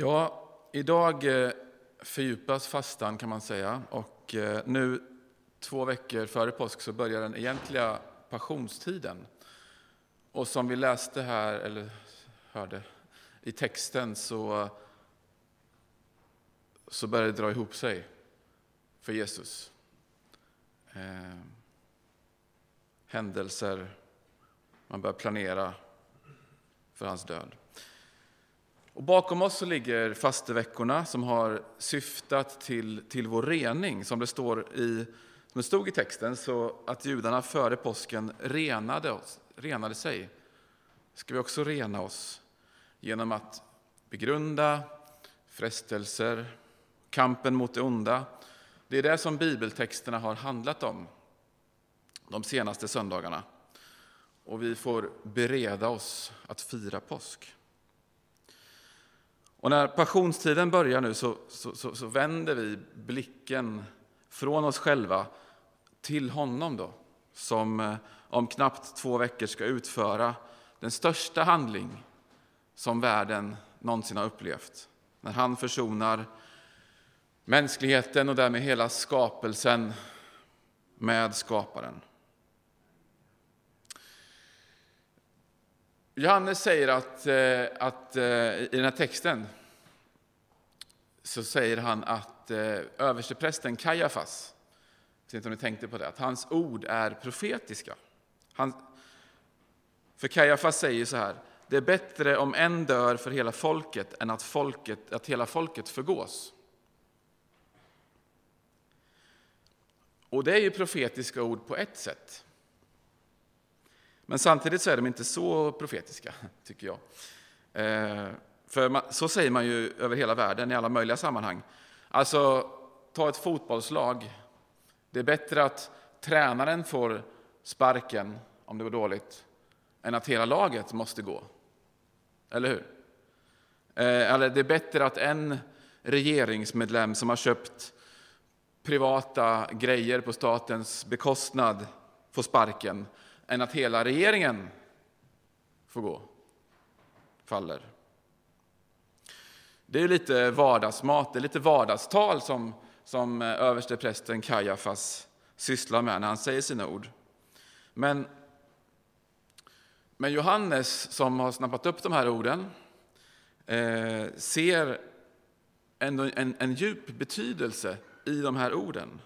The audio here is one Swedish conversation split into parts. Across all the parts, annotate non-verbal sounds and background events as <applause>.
Ja, idag eh, fördjupas fastan kan man säga. Och eh, nu två veckor före påsk så börjar den egentliga passionstiden. Och som vi läste här, eller hörde i texten, så, så börjar det dra ihop sig för Jesus. Eh, händelser, man börjar planera för hans död. Och bakom oss så ligger fasteveckorna som har syftat till, till vår rening, som det står i som det stod i texten, så att judarna före påsken renade, oss, renade sig. Ska vi också rena oss genom att begrunda frestelser, kampen mot det onda. Det är det som bibeltexterna har handlat om de senaste söndagarna. Och vi får bereda oss att fira påsk. Och när passionstiden börjar nu så, så, så, så, vänder vi blicken från oss själva till honom då, som eh, om knappt två veckor ska utföra den största handling som världen någonsin har upplevt. När han försonar mänskligheten och därmed hela skapelsen med skaparen. Johannes säger att, eh, att eh, i den här texten så säger han att eh, översteprästen Kajafas, jag vet inte om ni tänkte på det, att hans ord är profetiska. Han, för Kajafas säger så här, det är bättre om en dör för hela folket än att, folket, att hela folket förgås. Och det är ju profetiska ord på ett sätt. Men samtidigt så är de inte så profetiska, <laughs> tycker jag. Eh, för man, så säger man ju över hela världen i alla möjliga sammanhang. Alltså, ta ett fotbollslag. Det är bättre att tränaren får sparken om det går dåligt än att hela laget måste gå. Eller hur? Eh, eller det är bättre att en regeringsmedlem som har köpt privata grejer på statens bekostnad får sparken än att hela regeringen får gå, faller. Det är lite vardagsmat, det är lite vardagstal som, som eh, översteprästen Kajafas sysslar med när han säger sina ord. Men, men Johannes, som har snappat upp de här orden, eh, ser ändå en, en djup betydelse i de här orden.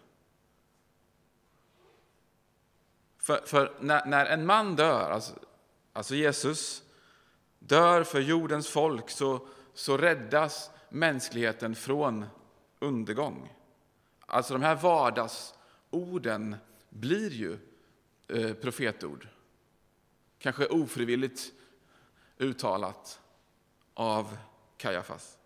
För, för när, när, en man dör, alltså, alltså, Jesus, dör för jordens folk så, så räddas mänskligheten från undergång. Alltså de här vardagsorden blir ju eh, profetord. Kanske ofrivilligt uttalat av Kajafas.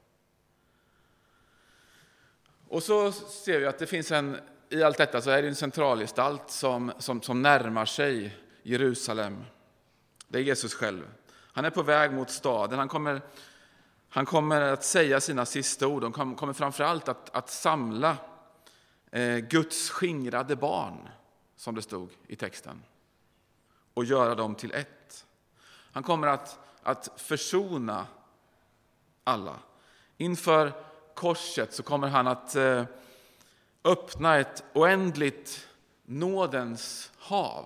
Och så ser vi att det finns en i allt detta så är det en centralgestalt som, som, som närmar sig Jerusalem. Det är Jesus själv. Han är på väg mot staden. Han kommer, han kommer att säga sina sista ord. Han kommer framför allt att, att samla eh, Guds skingrade barn, som det stod i texten, och göra dem till ett. Han kommer att, att försona alla. Inför korset så kommer han att eh, öppna ett oändligt nådens hav.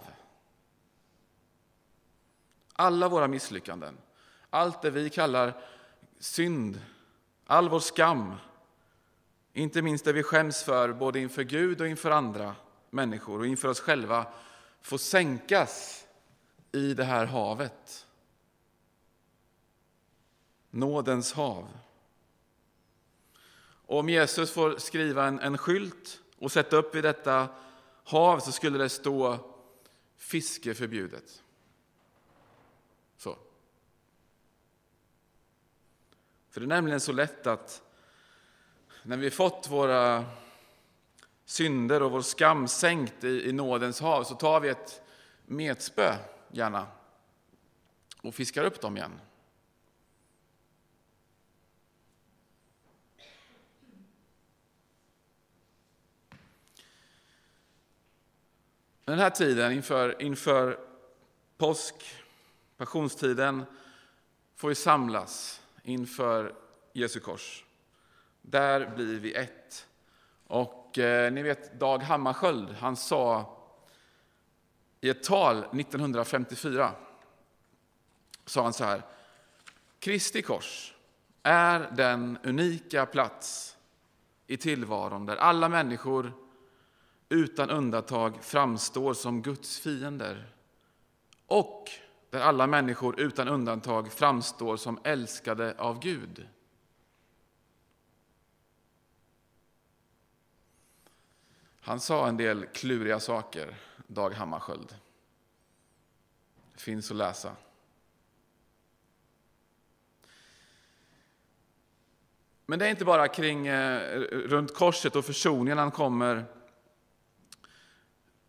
Alla våra misslyckanden, allt det vi kallar synd, all vår skam, inte minst det vi skäms för både inför Gud och inför andra människor och inför oss själva, får sänkas i det här havet. Nådens hav. Och om Jesus får skriva en, en skylt och sätta upp vid detta hav så skulle det stå fiske förbjudet. Så. För det är nämligen så lätt att när vi fått våra synder och vår skam sänkt i, i nådens hav så tar vi ett metspö, gärna, och fiskar upp dem igen. Den här tiden inför, inför påsk, passionstiden, får vi samlas inför Jesu kors. Där blir vi ett. Och eh, ni vet Dag Hammarskjöld, han sa i ett tal 1954, sa han så här. Kristi kors är den unika plats i tillvaron där alla människor utan undantag framstår som Guds fiender och där alla människor utan undantag framstår som älskade av Gud. Han sa en del kluriga saker, Dag Hammarskjöld. Det finns att läsa. Men det är inte bara kring eh, runt korset och försoningen han kommer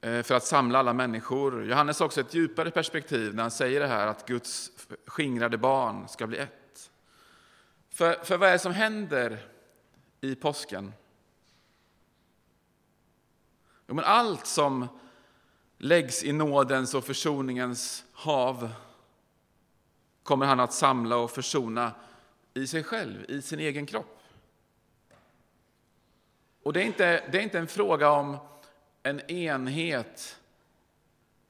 Eh, för att samla alla människor. Johannes har också ett djupare perspektiv när han säger det här att Guds skingrade barn ska bli ett. För, för vad är det som händer i påsken? Jo, men allt som läggs i nådens och försoningens hav kommer han att samla och försona i sig själv, i sin egen kropp. Och det är inte, det är inte en fråga om en enhet,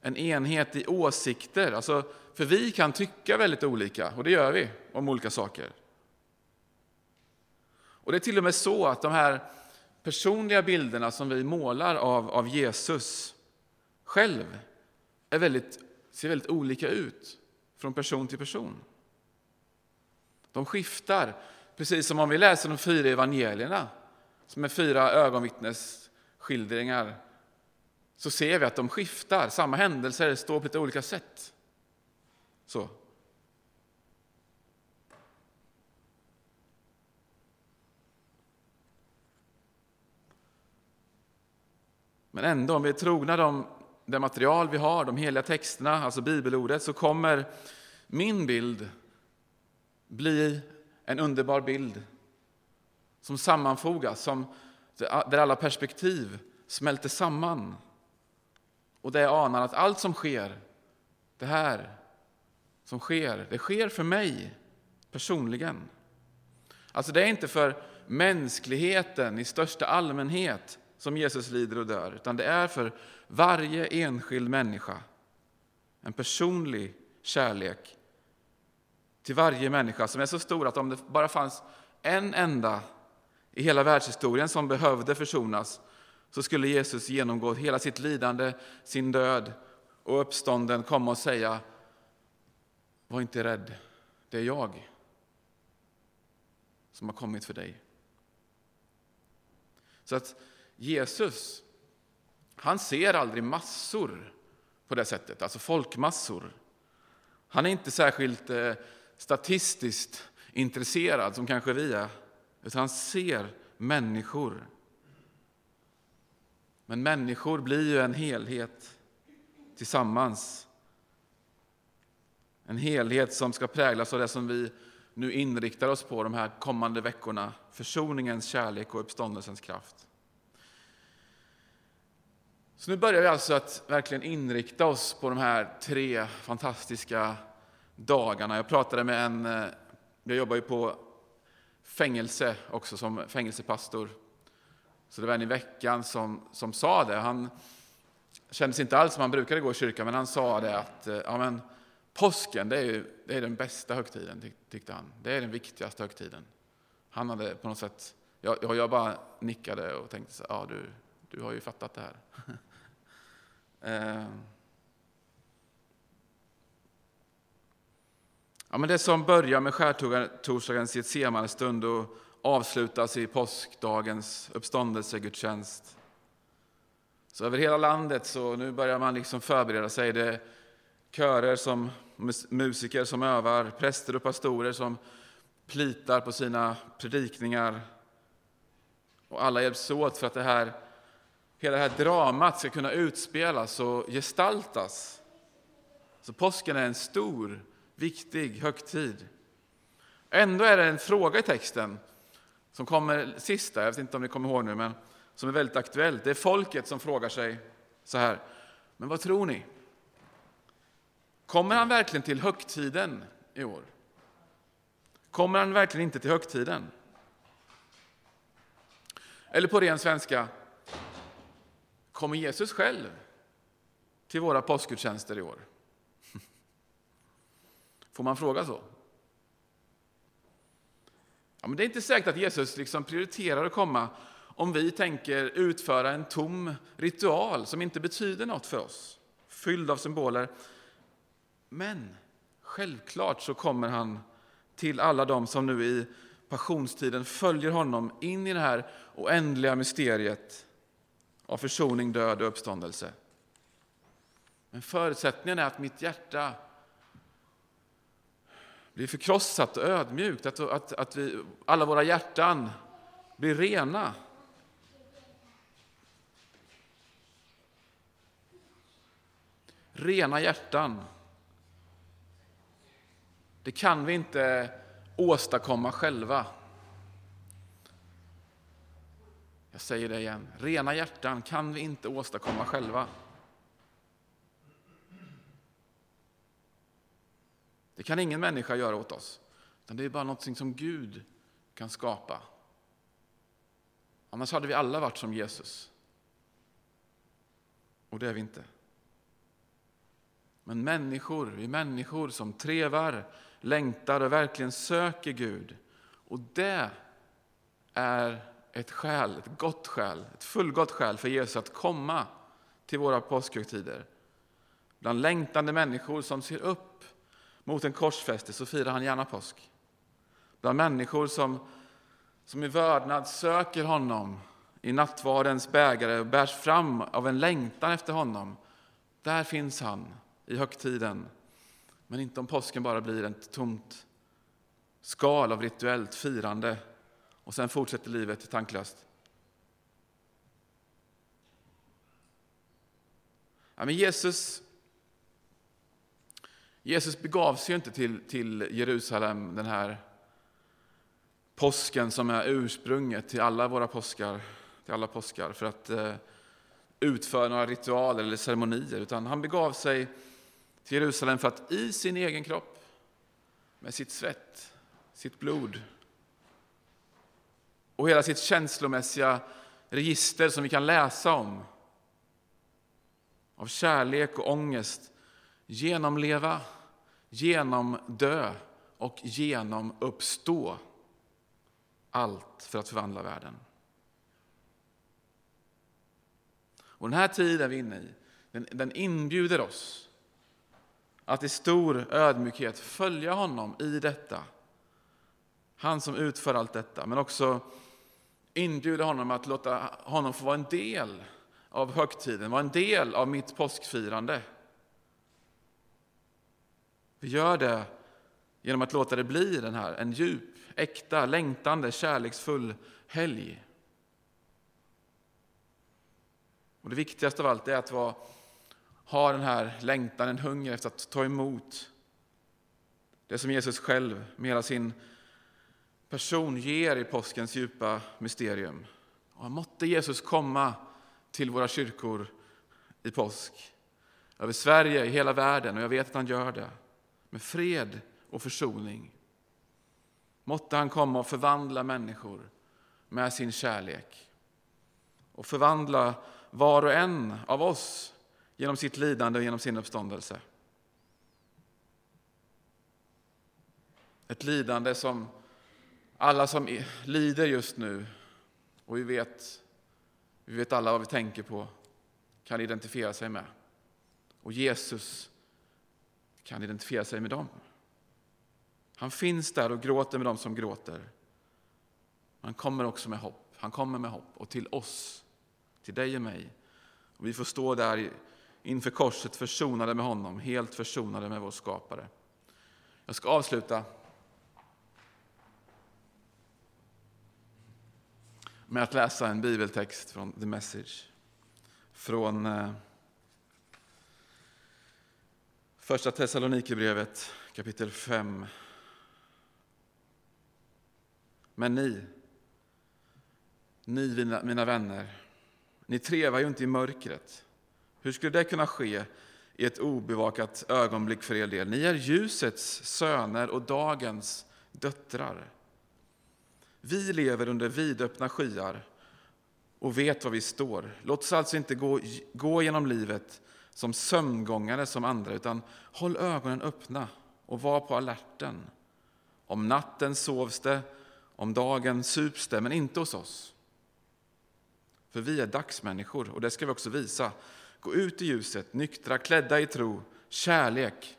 en enhet i åsikter. Alltså, för vi kan tycka väldigt olika, och det gör vi, om olika saker. Och det är till och med så att de här personliga bilderna som vi målar av, av Jesus själv är väldigt, ser väldigt olika ut från person till person. De skiftar, precis som om vi läser de fyra evangelierna som är fyra ögonvittnesskildringar så ser vi att de skiftar. Samma händelser står på lite olika sätt. Så. Men ändå, om vi är trogna de, det material vi har, de heliga texterna, alltså bibelordet, så kommer min bild bli en underbar bild som sammanfogas, som, där alla perspektiv smälter samman. Och där jag anar att allt som sker, det här som sker, det sker för mig personligen. Alltså det är inte för mänskligheten i största allmänhet som Jesus lider och dör, utan det är för varje enskild människa. En personlig kärlek till varje människa som är så stor att om det bara fanns en enda i hela världshistorien som behövde försonas så skulle Jesus genomgå hela sitt lidande, sin död och uppstånden komma och säga Var inte rädd, det är jag som har kommit för dig. Så att Jesus, han ser aldrig massor på det sättet, alltså folkmassor. Han är inte särskilt eh, statistiskt intresserad som kanske vi är, utan han ser människor. Men människor blir ju en helhet tillsammans. En helhet som ska präglas av det som vi nu inriktar oss på de här kommande veckorna. Försoningens kärlek och uppståndelsens kraft. Så nu börjar vi alltså att verkligen inrikta oss på de här tre fantastiska dagarna. Jag pratade med en, eh, jag jobbar ju på fängelse också som fängelsepastor. Så det var en i veckan som, som sa det. Han kändes inte alls som han brukade gå i kyrkan, men han sa det att eh, ja, men, påsken det är, ju, det är den bästa högtiden, tyckte han. Det är den viktigaste högtiden. Han hade på något sätt, jag, jag bara nickade och tänkte så, ja du, du har ju fattat det här. <laughs> Ehm. Ja, men det som börjar med skärtorsdagens Getsemane-stund och avslutas i påskdagens uppståndelsegudstjänst. Så över hela landet så nu börjar man liksom förbereda sig. Det är körer, som, musiker som övar, präster och pastorer som plitar på sina predikningar. Och alla hjälps åt för att det här, hela det här dramat ska kunna utspelas och gestaltas. Så påsken är en stor viktig högtid. Ändå är det en fråga i texten som kommer sista, jag vet inte om ni kommer ihåg nu, men som är väldigt aktuell. Det är folket som frågar sig så här, men vad tror ni? Kommer han verkligen till högtiden i år? Kommer han verkligen inte till högtiden? Eller på ren svenska, kommer Jesus själv till våra påskgudstjänster i år? <laughs> Får man fråga så? Ja, men det är inte säkert att Jesus liksom prioriterar att komma om vi tänker utföra en tom ritual som inte betyder något för oss, fylld av symboler. Men självklart så kommer han till alla dem som nu i passionstiden följer honom in i det här oändliga mysteriet av försoning, död och uppståndelse. Men förutsättningen är att mitt hjärta blir förkrossat och ödmjukt, att, att, att vi, alla våra hjärtan blir rena. Rena hjärtan. Det kan vi inte åstadkomma själva. Jag säger det igen. Rena hjärtan kan vi inte åstadkomma själva. Det kan ingen människa göra åt oss. Utan det är bara något som Gud kan skapa. Annars hade vi alla varit som Jesus. Och det är vi inte. Men människor, vi är människor som trevar, längtar och verkligen söker Gud. Och det är ett skäl, ett gott skäl, ett fullgott skäl för Jesus att komma till våra påskhögtider. Bland längtande människor som ser upp mot en korsfäste så firar han gärna påsk. Bland människor som, som i vördnad söker honom i nattvardens bägare och bärs fram av en längtan efter honom. Där finns han i högtiden. Men inte om påsken bara blir ett tomt skal av rituellt firande och sen fortsätter livet tanklöst. Ja, men Jesus, Jesus begav sig inte till, till Jerusalem den här påsken som är ursprunget till alla våra påskar, till alla påskar för att eh, utföra några ritualer eller ceremonier, utan han begav sig till Jerusalem för att i sin egen kropp, med sitt svett, sitt blod och hela sitt känslomässiga register som vi kan läsa om av kärlek och ångest genomleva, genomdö och genomuppstå. Allt för att förvandla världen. Och Den här tiden vi är inne i den, den inbjuder oss att i stor ödmjukhet följa honom i detta. Han som utför allt detta, men också inbjuda honom att låta honom få vara en del av högtiden, vara en del av mitt påskfirande. Vi gör det genom att låta det bli den här, en djup, äkta, längtande, kärleksfull helg. Och Det viktigaste av allt är att vara ha den här längtan, en hunger efter att ta emot det som Jesus själv med hela sin person ger i påskens djupa mysterium. Och måtte Jesus komma till våra kyrkor i påsk, över Sverige, i hela världen, och jag vet att han gör det, med fred och försoning. Måtte han komma och förvandla människor med sin kärlek och förvandla var och en av oss genom sitt lidande och genom sin uppståndelse. Ett lidande som alla som lider just nu, och vi vet, vi vet alla vad vi tänker på, kan identifiera sig med. Och Jesus kan identifiera sig med dem. Han finns där och gråter med dem som gråter. Han kommer också med hopp. Han kommer med hopp och till oss, till dig och mig. Och vi får stå där inför korset försonade med honom, helt försonade med vår skapare. Jag ska avsluta med att läsa en bibeltext från The Message. Från eh, Första Thessalonikerbrevet kapitel 5. Men ni, ni mina, mina vänner, ni trevar ju inte i mörkret hur skulle det kunna ske i ett obevakat ögonblick för er del? Ni är ljusets söner och dagens döttrar. Vi lever under vidöppna skyar och vet var vi står. Låt oss alltså inte gå, gå genom livet som sömngångare som andra, utan håll ögonen öppna och var på alerten. Om natten sovs det, om dagen sups det, men inte hos oss. För vi är dagsmänniskor och det ska vi också visa. Gå ut i ljuset, nyktra, klädda i tro, kärlek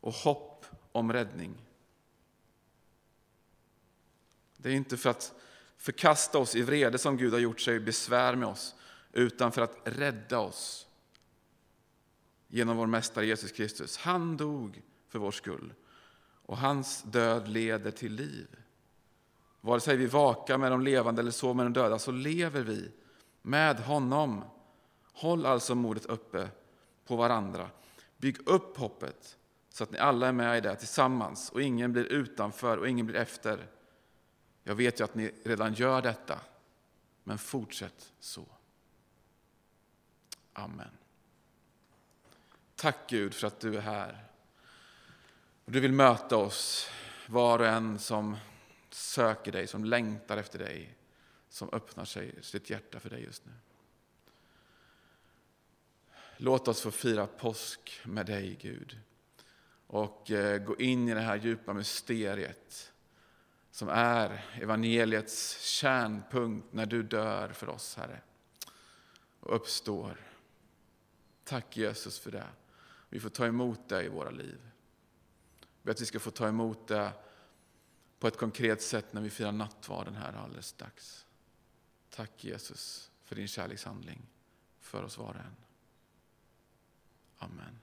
och hopp om räddning. Det är inte för att förkasta oss i vrede som Gud har gjort sig besvär med oss, utan för att rädda oss genom vår Mästare Jesus Kristus. Han dog för vår skull och hans död leder till liv. Vare sig vi vakar med de levande eller sover med de döda så lever vi med honom. Håll alltså modet uppe på varandra. Bygg upp hoppet så att ni alla är med i det tillsammans och ingen blir utanför och ingen blir efter. Jag vet ju att ni redan gör detta, men fortsätt så. Amen. Tack Gud för att du är här. Du vill möta oss, var och en som söker dig, som längtar efter dig, som öppnar sig, sitt hjärta för dig just nu. Låt oss få fira påsk med dig, Gud, och eh, gå in i det här djupa mysteriet som är evangeliets kärnpunkt när du dör för oss, Herre, och uppstår. Tack Jesus för det. Vi får ta emot det i våra liv. Be att vi ska få ta emot det på ett konkret sätt när vi firar nattvarden här alldeles strax. Tack Jesus för din kärlekshandling för oss var och en. Amen.